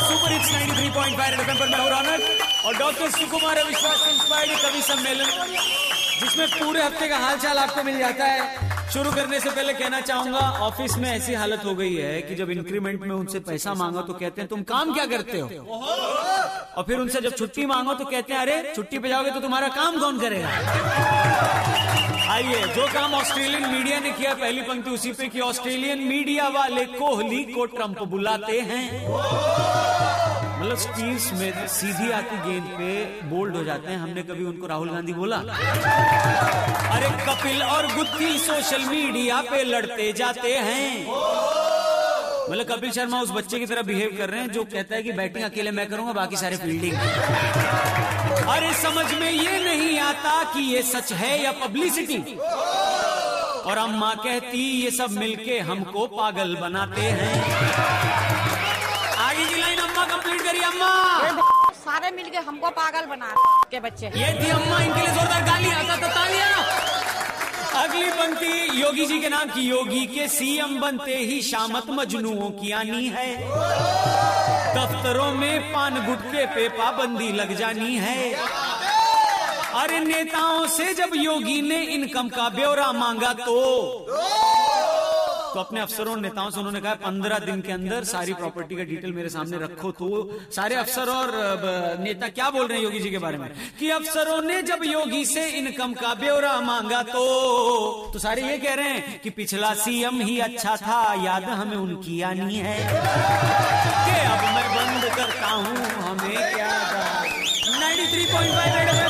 Super hits 93.5 red FM पर मैं और डॉक्टर सुकुमार अविश्वास इंस्पायर्ड कवि सम्मेलन, जिसमें पूरे हफ़्ते का हालचाल आपको मिल जाता है। शुरू करने से पहले कहना चाहूँगा, ऑफ़िस में ऐसी हालत हो गई है कि जब इंक्रीमेंट में उनसे पैसा मांगा तो कहते हैं, तुम काम क्या करते हो? और फिर उनसे जब छुट्टी मांगो तो कहते हैं, अरे, छुट्टी पे जाओगे तो तुम्हारा काम कौन करेगा? आइए, जो काम ऑस्ट्रेलियन मीडिया ने किया, पहली पंक्ति उसी पे कि, ऑस्ट्रेलियन मीडिया वाले कोहली को ट्रंप बुलाते हैं। मतलब स्टीव स्मिथ सीधी आती गेंद पे बोल्ड हो जाते हैं। हमने कभी उनको राहुल गांधी बोला? अरे कपिल और गुत्ती सोशल मीडिया पे लड़ते जाते हैं। मतलब कपिल शर्मा उस बच्चे की तरह बिहेव कर रहे हैं जो कहता है कि बैटिंग अकेले मैं करूँगा बाकी सारे फील्डिंग अरे समझ में ये नहीं आता कि ये सच है या पब्लिसिटी और अम्मा कहती ये सब मिलके हमको पागल बनाते हैं। आगे की लाइन अम्मा कंप्लीट करिए अम्मा। सारे मिलके हमको पागल बना के बच्चे। ये थी अम्मा इनके लिए जोरदार गाली आता तो तालियाँ। अगली पंक्ति योगी जी के नाम की योगी के सीएम बनते ही शामत मजनुओं की आनी है। दफ्तरों में पान गुटके पे पाबंदी लग जानी है। अरे नेताओं से जब योगी ने इनकम का ब्यौरा मांगा तो तो अपने अफसरों और नेताओं से उन्होंने कहा पंद्रह दिन के अंदर सारी प्रॉपर्टी का डिटेल मेरे सामने रखो। तो सारे अफसर और नेता क्या बोल रहे हैं योगी जी के बारे में? कि अफसरों ने जब योगी से इनकम का ब्यौरा मांगा तो तो सारे ये कह रहे हैं कि पिछला सीएम ही अच्छा था याद हमें उनकी आनी है। कि अब मैं बंद करता हूँ हमें क्या 93.5 रेड में बजाते